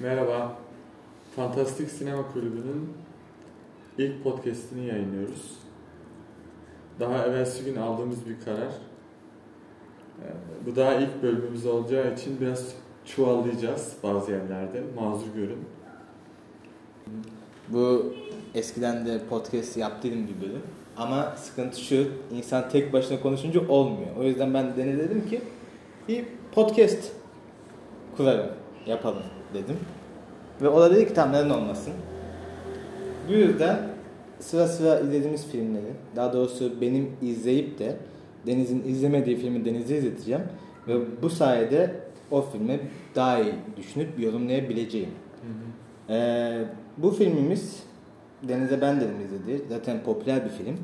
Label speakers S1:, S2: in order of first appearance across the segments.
S1: Merhaba. Fantastik Sinema Kulübü'nün ilk podcastini yayınlıyoruz. Daha evvelsi gün aldığımız bir karar. Ee, Bu daha ilk bölümümüz olacağı için biraz çuvallayacağız bazı yerlerde. Mazur görün.
S2: Bu eskiden de podcast yaptıydım bir bölüm. Ama sıkıntı şu, insan tek başına konuşunca olmuyor. O yüzden ben Deniz dedim ki bir podcast kuralım, yapalım dedim. Ve o da dedi ki tamam neden olmasın. Bu yüzden sıra sıra izlediğimiz filmleri, daha doğrusu benim izleyip de Deniz'in izlemediği filmi Deniz'e izleteceğim. Ve bu sayede o filmi daha iyi düşünüp yorumlayabileceğim. Ee, bu filmimiz Deniz'e ben dedim izledi. Zaten popüler bir film.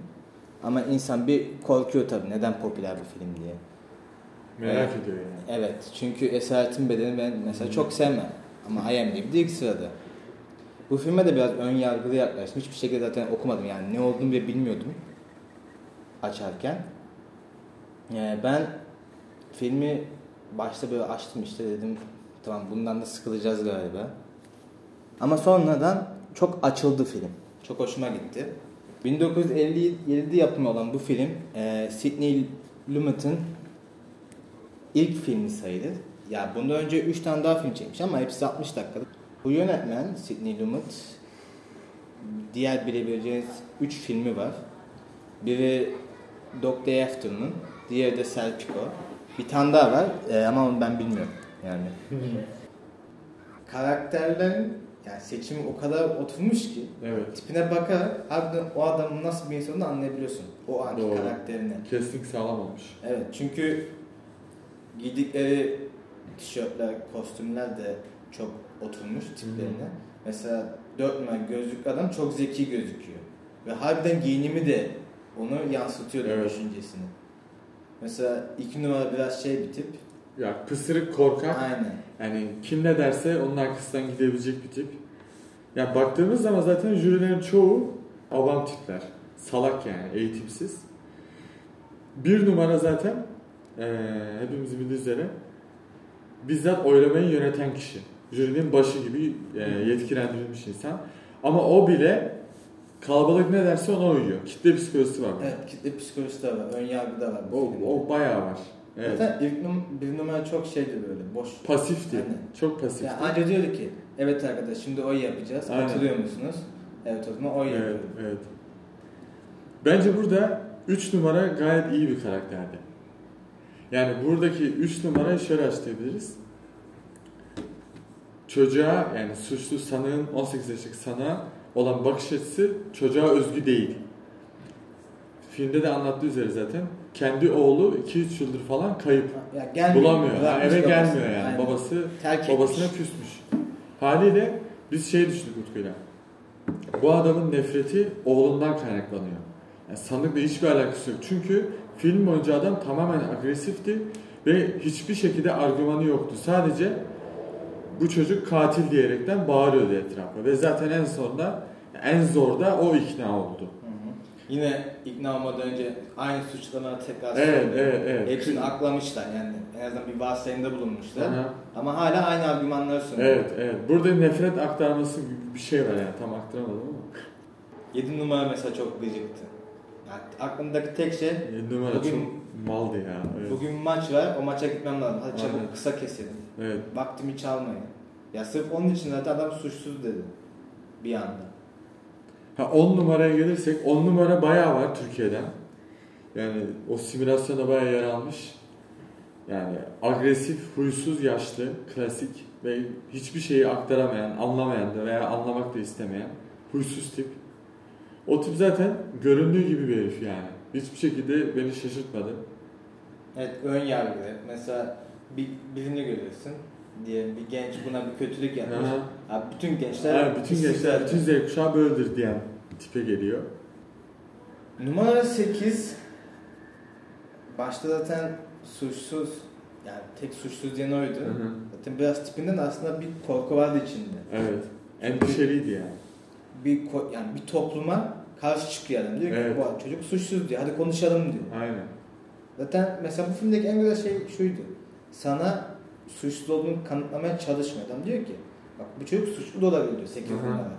S2: Ama insan bir korkuyor tabii neden popüler bir film diye.
S1: Merak
S2: Evet.
S1: ediyor yani.
S2: Evet çünkü Esaretin Bedeni ben mesela çok sevmem. Ama IMDb'de ilk sırada. Bu filme de biraz ön yargılı yaklaştım. Hiçbir şekilde zaten okumadım yani ne olduğunu bile bilmiyordum açarken. Ee, ben filmi başta böyle açtım işte dedim tamam bundan da sıkılacağız galiba. Ama sonradan çok açıldı film. Çok hoşuma gitti. 1957 yapımı olan bu film e, Sidney Lumet'in ilk filmi sayılır. Ya bundan önce 3 tane daha film çekmiş ama hepsi 60 dakikalık. Bu yönetmen Sidney Lumet diğer bilebileceğiniz 3 filmi var. Biri Dog Day Afternoon, diğeri de Serpico. Bir tane daha var e, ama onu ben bilmiyorum yani. Karakterlerin yani seçimi o kadar oturmuş ki
S1: Evet.
S2: tipine bakarak harbiden o adamın nasıl bir insan olduğunu anlayabiliyorsun. O anki
S1: Doğru.
S2: karakterini.
S1: Casting sağlam olmuş.
S2: Evet çünkü giydikleri tişörtler, kostümler de çok oturmuş tiplerine. Mesela dört numara gözlüklü adam çok zeki gözüküyor. Ve harbiden giyinimi de onu yansıtıyor
S1: Evet.
S2: düşüncesini. Mesela iki numara biraz şey bir tip.
S1: Ya pısırık korkak.
S2: Aynen.
S1: Yani kim ne derse onun arkasından gidebilecek bir tip. Ya baktığımız zaman zaten jürilerin çoğu avam tipler. Salak yani, eğitimsiz. Bir numara zaten eee hepimizin bildiği üzere bizzat oylamayı yöneten kişi. Jürinin başı gibi eee, yetkilendirilmiş insan. Ama o bile kalabalık ne derse ona uyuyor. Kitle psikolojisi var.
S2: Evet kitle psikolojisi de var. Ön yargı da var.
S1: O, o bayağı var. Evet.
S2: Zaten ilk num bir numara çok şeydi böyle boş.
S1: Pasifti.
S2: Aynen.
S1: Çok pasifti.
S2: Yani anca diyordu ki evet arkadaş şimdi oy yapacağız.
S1: Aynen.
S2: Hatırlıyor musunuz? Evet o zaman oy
S1: Evet,
S2: yapıyorum.
S1: evet. Bence burada 3 numara gayet iyi bir karakterdi. Yani buradaki 3 numarayı şöyle açıklayabiliriz. Çocuğa yani suçlu sanığın 18 yaşındaki sanığa olan bakış açısı çocuğa özgü değil. Filmde de anlattığı üzere zaten kendi oğlu 2-3 yıldır falan kayıp.
S2: Ya gelmiyor.
S1: Bulamıyor.
S2: Bırakmış
S1: eve
S2: babasını.
S1: gelmiyor yani.
S2: Aynen.
S1: Babası
S2: Terk etmiş.
S1: babasına küsmüş. Haliyle biz şey düşündük Utku'yla. Bu adamın nefreti oğlundan kaynaklanıyor. Yani sanıkla hiçbir alakası yok. Çünkü film boyunca adam tamamen agresifti ve hiçbir şekilde argümanı yoktu. Sadece bu çocuk katil diyerekten bağırıyordu etrafa. Ve zaten en sonunda en zor da o ikna oldu.
S2: Hı hı. Yine ikna olmadan önce aynı suçlamaları tekrar
S1: Evet, evet, evet.
S2: Hepsini aklamışlar yani. En azından bir varsayımda bulunmuşlar.
S1: Aha.
S2: Ama hala aynı argümanları sunuyor.
S1: Evet, evet. Burada nefret aktarması gibi bir şey var yani. Tam aktaramadım ama.
S2: 7 numara mesela çok gıcıktı. Aklımdaki tek şey
S1: numara
S2: Bugün-
S1: çok maldı ya. Evet.
S2: bugün maç var o maça gitmem lazım. Hadi çabuk
S1: Aynen.
S2: kısa keselim.
S1: evet.
S2: Vaktimi çalmayın. Ya sırf onun için zaten adam suçsuz dedi. Bir anda.
S1: Ha 10 numaraya gelirsek 10 numara bayağı var Türkiye'den. Yani o simülasyona bayağı yer almış. Yani agresif, huysuz, yaşlı, klasik ve hiçbir şeyi aktaramayan, anlamayan da veya anlamak da istemeyen huysuz tip. O tip zaten göründüğü gibi bir herif yani. Hiçbir şekilde beni şaşırtmadı.
S2: Evet ön yargı. Mesela bir, birini görüyorsun. Diyelim bir genç buna bir kötülük yapmış.
S1: Aha.
S2: Abi bütün gençler
S1: Yani bütün gençler, bütün Z kuşağı böyledir diyen tipe geliyor.
S2: Numara 8 başta zaten suçsuz yani tek suçsuz diyen oydu.
S1: Hı hı.
S2: Zaten biraz tipinden de aslında bir korku vardı içinde.
S1: Evet. Endişeliydi yani.
S2: Bir yani bir topluma karşı çıkıyor adam. Diyor ki
S1: Evet.
S2: bu çocuk suçsuz diyor. Hadi konuşalım diyor.
S1: Aynen.
S2: Zaten mesela bu filmdeki en güzel şey şuydu. Sana suçsuz olduğunu kanıtlamaya çalışmıyor. Adam diyor ki Bak bu çocuk suçlu da olabilir diyor 8
S1: Hı hı.
S2: numara.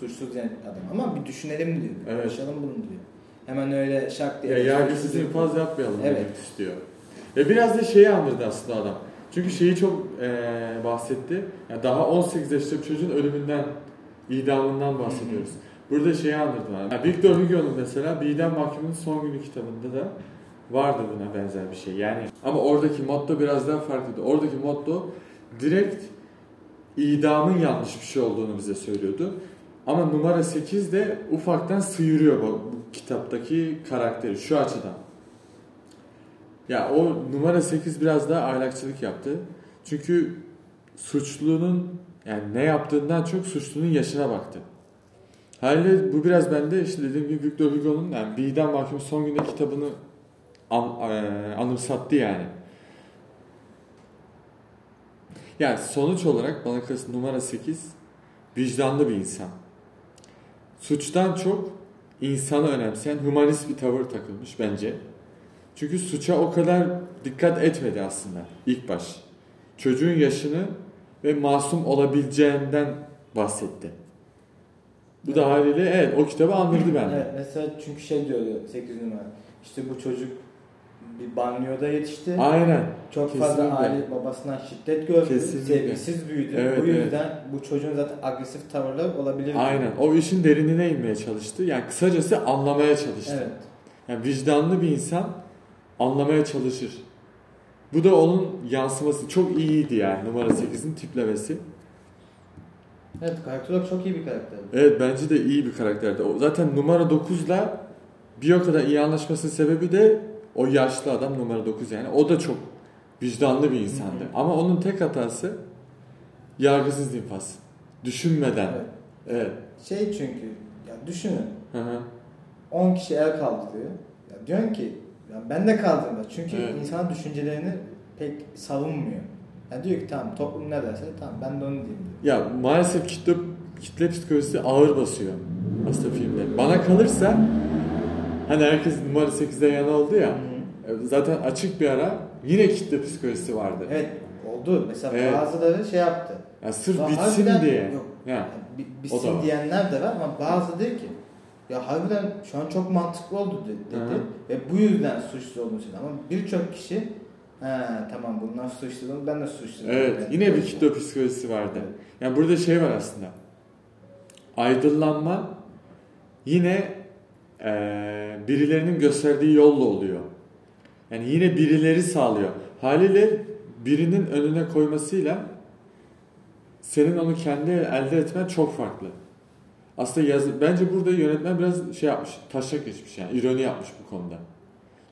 S2: Suçsuz diyen adam. Ama bir düşünelim diyor.
S1: Evet.
S2: Konuşalım bunu diyor. Hemen öyle şak diye.
S1: Ya yargısız infaz yapmayalım
S2: Evet.
S1: demek istiyor. Ya biraz da şeyi andırdı aslında adam. Çünkü şeyi çok eee, bahsetti. Ya daha 18 yaşında bir çocuğun ölümünden, idamından bahsediyoruz. Burada şeyi andırdı bana. Ya Victor Hugo'nun mesela İdam Mahkumu'nun son günü kitabında da vardı buna benzer bir şey. Yani ama oradaki motto biraz daha farklıydı. Oradaki motto direkt idamın yanlış bir şey olduğunu bize söylüyordu. Ama numara 8 de ufaktan sıyırıyor bu, bu kitaptaki karakteri şu açıdan. Ya o numara 8 biraz daha ahlakçılık yaptı. Çünkü suçlunun yani ne yaptığından çok suçlunun yaşına baktı. Haliyle bu biraz bende işte dediğim gibi Victor Hugo'nun yani İdam Mahkumu Son Günde kitabını an, eee, anımsattı yani. Yani sonuç olarak bana kalırsa numara 8 vicdanlı bir insan. Suçtan çok insanı önemseyen humanist bir tavır takılmış bence. Çünkü suça o kadar dikkat etmedi aslında ilk baş. Çocuğun yaşını ve masum olabileceğinden bahsetti. Bu da haliyle evet o kitabı andırdı bende.
S2: Evet, mesela çünkü şey diyor 8 numara. İşte bu çocuk bir banyoda yetişti.
S1: Aynen.
S2: Çok
S1: Kesinlikle.
S2: fazla aile babasından şiddet gördü.
S1: Kesinlikle.
S2: Sevgisiz büyüdü.
S1: Evet,
S2: bu yüzden bu çocuğun zaten agresif tavırları olabilir.
S1: Aynen. O işin derinine inmeye çalıştı. Yani kısacası anlamaya çalıştı.
S2: Evet.
S1: Yani vicdanlı bir insan anlamaya çalışır. Bu da onun yansıması. Çok iyiydi yani numara 8'in tiplemesi.
S2: Evet karakter olarak çok iyi bir karakter.
S1: Evet bence de iyi bir karakterdi. O zaten numara 9'la bir o kadar iyi anlaşmasının sebebi de o yaşlı adam numara 9 yani. O da çok vicdanlı bir insandı.
S2: Hı hı.
S1: Ama onun tek hatası yargısız infaz. Düşünmeden.
S2: Evet.
S1: Evet.
S2: Şey çünkü ya düşünün
S1: Hı hı.
S2: 10 kişi el kaldırıyor. Ya diyorsun ki ya ben de kaldırma. Çünkü
S1: Evet.
S2: insan düşüncelerini pek savunmuyor. Ya diyor ki tamam toplum ne derse tamam ben de onu diyeyim diyor.
S1: Ya maalesef kitle, kitle psikolojisi ağır basıyor aslında filmde. Bana kalırsa hani herkes numara 8'den yana oldu ya.
S2: Hı.
S1: Zaten açık bir ara yine kitle psikolojisi vardı.
S2: Evet oldu. Mesela
S1: Evet.
S2: bazıları şey yaptı.
S1: Ya sırf
S2: Ya
S1: bitsin diye.
S2: Yok.
S1: Ya. Da
S2: Bitsin diyenler de var ama bazı diyor ki ya harbiden şu an çok mantıklı oldu de- dedi
S1: Hı.
S2: ve bu yüzden suçlu olduğunu söyledi ama birçok kişi he tamam bunlar suçlu ben de suçlu.
S1: Evet, yine bir kitle psikolojisi vardı. Yani burada şey var aslında. Aydınlanma yine eee, birilerinin gösterdiği yolla oluyor. Yani yine birileri sağlıyor. Haliyle birinin önüne koymasıyla senin onu kendi elde etmen çok farklı. Aslında yaz, bence burada yönetmen biraz şey yapmış, taşak geçmiş yani ironi yapmış bu konuda.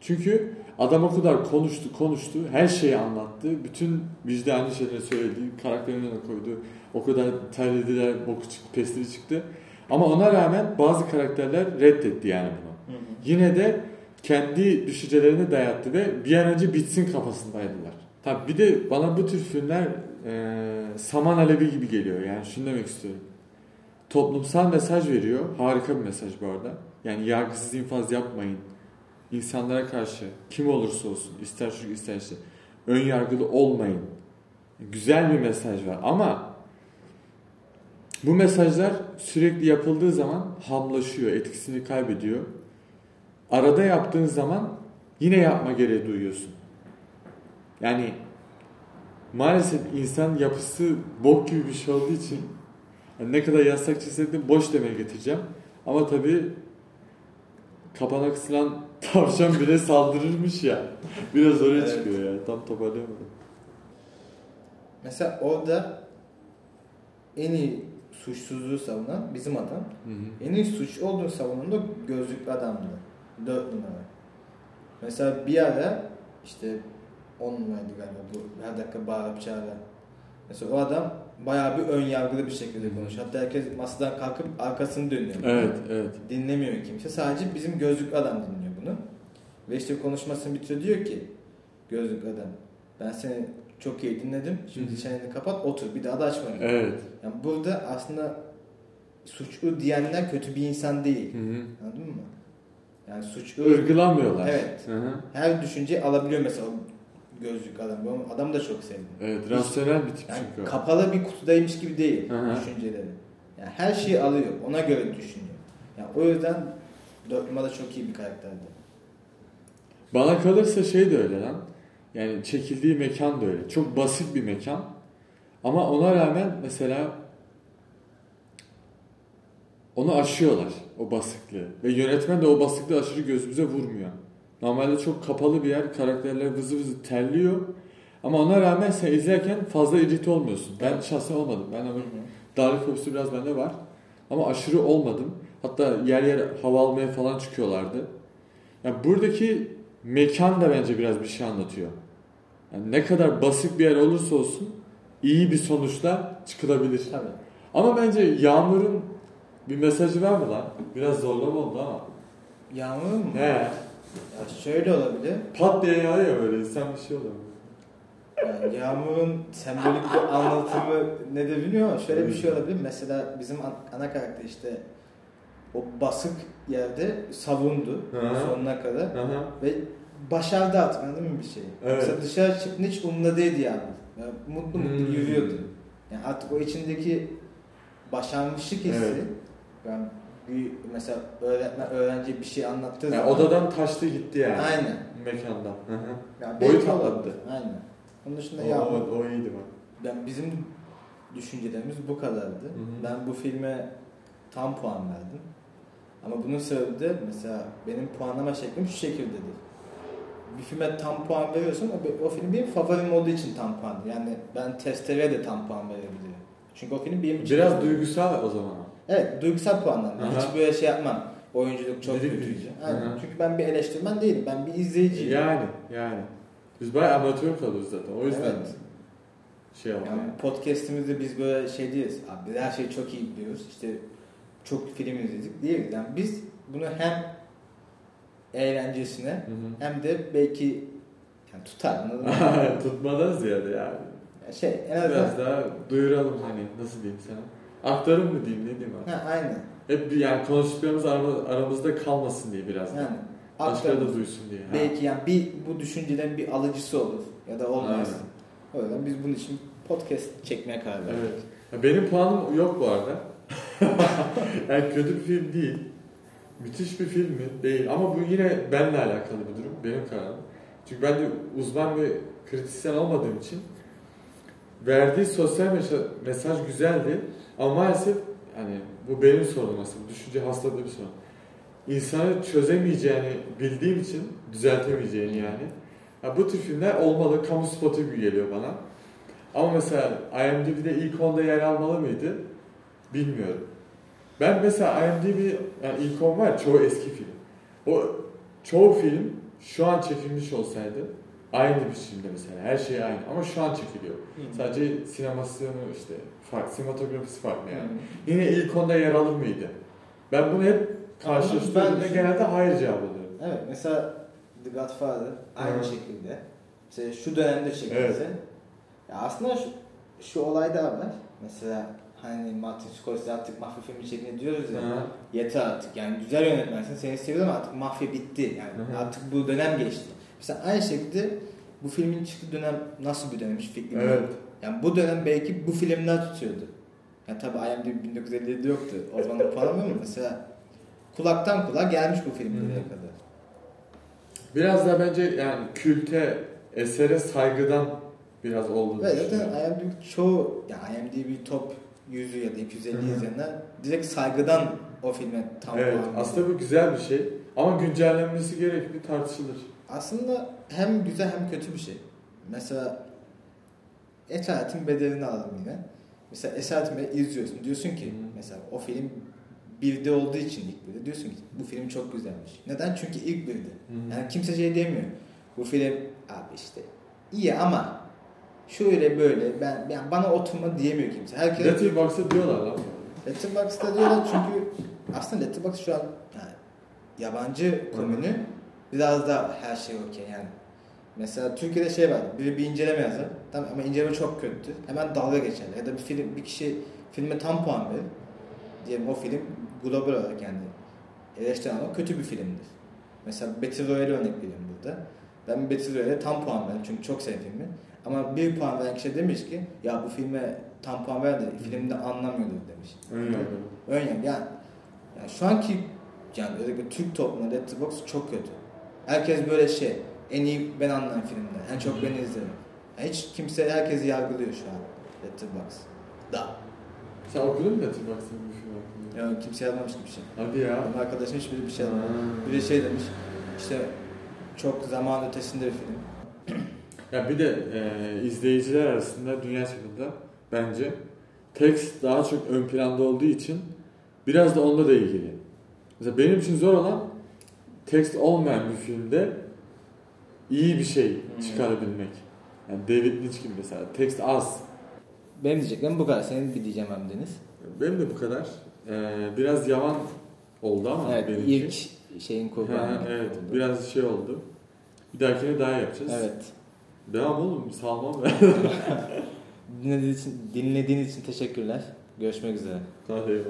S1: Çünkü adam o kadar konuştu, konuştu, her şeyi anlattı, bütün vicdani şeyleri söyledi, karakterin önüne koydu, o kadar terlediler, boku çıktı, pestili çıktı. Ama ona rağmen bazı karakterler reddetti yani bunu.
S2: Hı hı.
S1: Yine de kendi düşüncelerini dayattı ve bir an önce bitsin kafasındaydılar. Tabii bir de bana bu tür filmler e, saman alevi gibi geliyor. Yani şunu demek istiyorum. Toplumsal mesaj veriyor. Harika bir mesaj bu arada. Yani yargısız infaz yapmayın. İnsanlara karşı kim olursa olsun ister şu ister işte ön yargılı olmayın. Güzel bir mesaj var ama bu mesajlar sürekli yapıldığı zaman hamlaşıyor, etkisini kaybediyor. Arada yaptığın zaman yine yapma gereği duyuyorsun. Yani maalesef insan yapısı bok gibi bir şey olduğu için yani ne kadar yasak çizsek de boş demeye getireceğim. Ama tabii kapana kısılan tavşan bile saldırırmış ya. Biraz oraya
S2: Evet.
S1: çıkıyor ya. Tam toparlayamadım.
S2: Mesela orada en iyi suçsuzluğu savunan bizim adam.
S1: Hı hı.
S2: En iyi suç olduğunu savunan da gözlüklü adamdı. 4 numara. Mesela bir ara işte 10 numaraydı galiba bu her dakika bağırıp çağıran. Mesela o adam bayağı bir ön yargılı bir şekilde konuşuyor. Hatta herkes masadan kalkıp arkasını dönüyor.
S1: Evet, evet.
S2: Dinlemiyor kimse. Sadece bizim gözlüklü adam dinliyor bunu. Ve işte konuşmasını bitiriyor diyor ki gözlüklü adam ben seni çok iyi dinledim. Şimdi çeneni kapat otur bir daha da açma.
S1: Evet.
S2: Yani burada aslında suçlu diyenler kötü bir insan değil.
S1: Hı hı.
S2: Anladın mı? Yani suçlu
S1: Irgılamıyorlar.
S2: Evet.
S1: Hı hı.
S2: her düşünceyi alabiliyor mesela. Gözlük adam. Ben adamı da çok sevdim.
S1: Evet, rasyonel bir tip
S2: Yani
S1: çünkü.
S2: kapalı bir kutudaymış gibi değil düşünceleri. Yani her şeyi alıyor. Ona göre düşünüyor. Yani o yüzden dört numara çok iyi bir karakterdi.
S1: Bana kalırsa şey de öyle lan. Yani çekildiği mekan da öyle. Çok basit bir mekan. Ama ona rağmen mesela onu aşıyorlar o basıklığı. Ve yönetmen de o basıklığı aşırı gözümüze vurmuyor. Normalde çok kapalı bir yer. Karakterler vızı vızı terliyor. Ama ona rağmen sen izlerken fazla irite olmuyorsun. Ben şahsen olmadım. Ben ama darlık fobisi biraz bende var. Ama aşırı olmadım. Hatta yer yer hava almaya falan çıkıyorlardı. Yani buradaki mekan da bence biraz bir şey anlatıyor. Yani ne kadar basit bir yer olursa olsun iyi bir sonuçla çıkılabilir.
S2: Tabii.
S1: Ama bence Yağmur'un bir mesajı var mı lan? Biraz zorlama oldu ama.
S2: Yağmur mu?
S1: He.
S2: Ya şöyle olabilir.
S1: Pat diye yağıyor böyle insan bir şey oluyor.
S2: Yani yağmurun sembolik bir anlatımı ne de biliyor musun? Şöyle bir şey olabilir. Mesela bizim an- ana karakter işte o basık yerde savundu
S1: Hı hı.
S2: sonuna kadar
S1: Aha.
S2: ve başardı anladın mı bir şeyi?
S1: Evet.
S2: Mesela dışarı çıktığında hiç umurunda değildi yani. yani mutlu mutlu
S1: Hmm.
S2: yürüyordu. Yani artık o içindeki başarmışlık hissi
S1: Evet.
S2: yani bir mesela öğretmen öğrenciye bir şey anlattığı
S1: Yani
S2: zaman
S1: odadan taştı gitti yani.
S2: aynen.
S1: Mekandan. Hı hı.
S2: Yani
S1: Boyut atlattı.
S2: Aynen. Onun dışında
S1: O,
S2: yağmur
S1: o, o iyiydi.
S2: Ben bizim düşüncelerimiz bu kadardı.
S1: hı.
S2: Ben bu filme tam puan verdim. Ama bunun sebebi de mesela benim puanlama şeklim şu şekildedir. Bir filme tam puan veriyorsam o, o film benim favorim olduğu için tam puan. Yani ben Testere'ye de tam puan verebilirim. Çünkü o film benim için...
S1: Biraz duygusal o zaman.
S2: Evet, duygusal puanlar.
S1: Aha.
S2: Hiç böyle şey yapmam. Oyunculuk çok
S1: Dedik
S2: kötüydü. Aynen.
S1: Aha.
S2: Çünkü ben bir eleştirmen değilim. Ben bir izleyiciyim.
S1: Yani yani. Biz bayağı amatör kalıyoruz zaten. O yüzden
S2: Evet.
S1: şey yapalım.
S2: Yani podcast'imizde biz böyle şey değiliz. Abi her şeyi çok iyi biliyoruz. İşte çok film izledik değiliz. Yani biz bunu hem eğlencesine
S1: Hı hı.
S2: hem de belki yani tutar?
S1: Tutmadan ziyade. Yani
S2: şey en azından
S1: Biraz daha duyuralım hani nasıl diyeyim sana. Aktarım mı diyeyim ne diyeyim abi.
S2: ha, aynen.
S1: Hep yani konuştuklarımız ara- aramızda kalmasın diye biraz.
S2: Yani aktarım.
S1: da duysun diye. Ha.
S2: belki yani bir bu düşüncelerin bir alıcısı olur ya da olmaz.
S1: Aynen.
S2: O yüzden biz bunun için podcast çekmeye karar verdik.
S1: Evet. Ya benim puanım yok bu arada. yani kötü bir film değil. Müthiş bir film mi? Değil. Ama bu yine benimle alakalı bir durum. Benim kararım. Çünkü ben de uzman ve kritisyen olmadığım için verdiği sosyal mesaj güzeldi. Ama maalesef yani bu benim sorunum aslında. Düşünce hastalığı bir sorun. İnsanı çözemeyeceğini bildiğim için düzeltemeyeceğini yani. Ya bu tür filmler olmalı. Kamu spotu gibi geliyor bana. Ama mesela IMDb'de ilk 10'da yer almalı mıydı? Bilmiyorum. Ben mesela IMDb yani ilk 10 var çoğu eski film. O çoğu film şu an çekilmiş olsaydı aynı biçimde mesela her şey aynı ama şu an çekiliyor. Sadece sinemasını işte farklı, sinematografisi farklı yani. Yine ilk 10'da yer alır mıydı? Ben bunu hep karşılaştırdığımda
S2: Ben-
S1: genelde hayır cevap alıyorum.
S2: Evet mesela The Godfather aynı
S1: Hı.
S2: şekilde. Mesela şu dönemde çekilse.
S1: Evet.
S2: Ya aslında şu, şu olay da var. Mesela hani Martin Scorsese artık mafya filmi çekme diyoruz ya.
S1: Ha.
S2: Yeter artık yani güzel yönetmensin seni seviyorum artık mafya bitti. Yani
S1: Hı hı.
S2: artık bu dönem geçti. Mesela aynı şekilde bu filmin çıktığı dönem nasıl bir dönemmiş fikrim
S1: Evet.
S2: yok. Yani bu dönem belki bu filmler tutuyordu. Yani tabi IMDb 1957 yoktu. O zaman puanlamıyor mu? Mesela kulaktan kulağa gelmiş bu film
S1: Hı hı.
S2: buraya kadar.
S1: Biraz da bence yani külte, esere saygıdan biraz olduğunu
S2: Ve zaten. IMDb çoğu, yani IMDb top 100'ü ya da 250
S1: Hı hı.
S2: izleyenler direkt saygıdan o filme tam
S1: Evet, aslında bu güzel bir şey. Ama güncellenmesi gerekli tartışılır.
S2: Aslında hem güzel hem kötü bir şey. Mesela Esaretin bedelini alalım yine. Mesela Esaretin bedelini izliyorsun. Diyorsun ki
S1: Hı.
S2: mesela o film birde olduğu için ilk birde diyorsun ki bu film çok güzelmiş. Neden? Çünkü ilk birde. Yani kimse şey demiyor. Bu film abi işte iyi ama şöyle böyle ben yani bana oturma diyemiyor kimse. Herkes
S1: Letterboxd'a diyorlar lan.
S2: Letterboxd'da diyorlar çünkü aslında Letterboxd şu an yani yabancı komünü biraz da her şey okey yani. Mesela Türkiye'de şey var. Biri bir inceleme yazar. Tamam ama inceleme çok kötü. Hemen dalga geçerler. Ya da bir film bir kişi filme tam puan verir. Diyelim o film global olarak yani eleştiren ama kötü bir filmdir. Mesela Battle Royale örnek vereyim burada. Ben Betül Öyle tam puan verdim çünkü çok sevdim filmi. Ama bir puan veren kişi demiş ki ya bu filme tam puan verdi filmde anlamıyordum demiş.
S1: Ön yargı.
S2: Yani, yani şu anki yani özellikle Türk toplumunda Letterboxd çok kötü. Herkes böyle şey en iyi ben anlarım filmde. En çok ben izlerim. Yani hiç kimse herkesi yargılıyor şu an Letterboxd. Da.
S1: Sen okudun mu Letterboxd'ın bu film hakkında?
S2: Yani kimse yazmamış bir şey.
S1: Hadi ya.
S2: Benim arkadaşım hiçbir bir şey
S1: Ha.
S2: yazmadı. Bir de şey demiş işte çok zaman ötesinde bir film.
S1: Ya bir de e, izleyiciler arasında dünya çapında bence tekst daha çok ön planda olduğu için biraz da onunla da ilgili. Mesela benim için zor olan tekst olmayan bir filmde iyi bir şey
S2: Hmm.
S1: çıkarabilmek. Yani David Lynch gibi mesela tekst az.
S2: Benim diyeceklerim bu kadar. Senin bir diyeceğim hem Deniz.
S1: Benim de bu kadar. E, biraz yavan oldu ama
S2: Evet
S1: benimki.
S2: ilk şeyin kurbanı.
S1: evet
S2: oldu.
S1: biraz şey oldu. Bir dahakine daha yapacağız.
S2: Evet.
S1: Devam oğlum salmam ben.
S2: Dinlediğiniz için, dinlediğiniz için teşekkürler. Görüşmek üzere.
S1: Hadi eyvallah.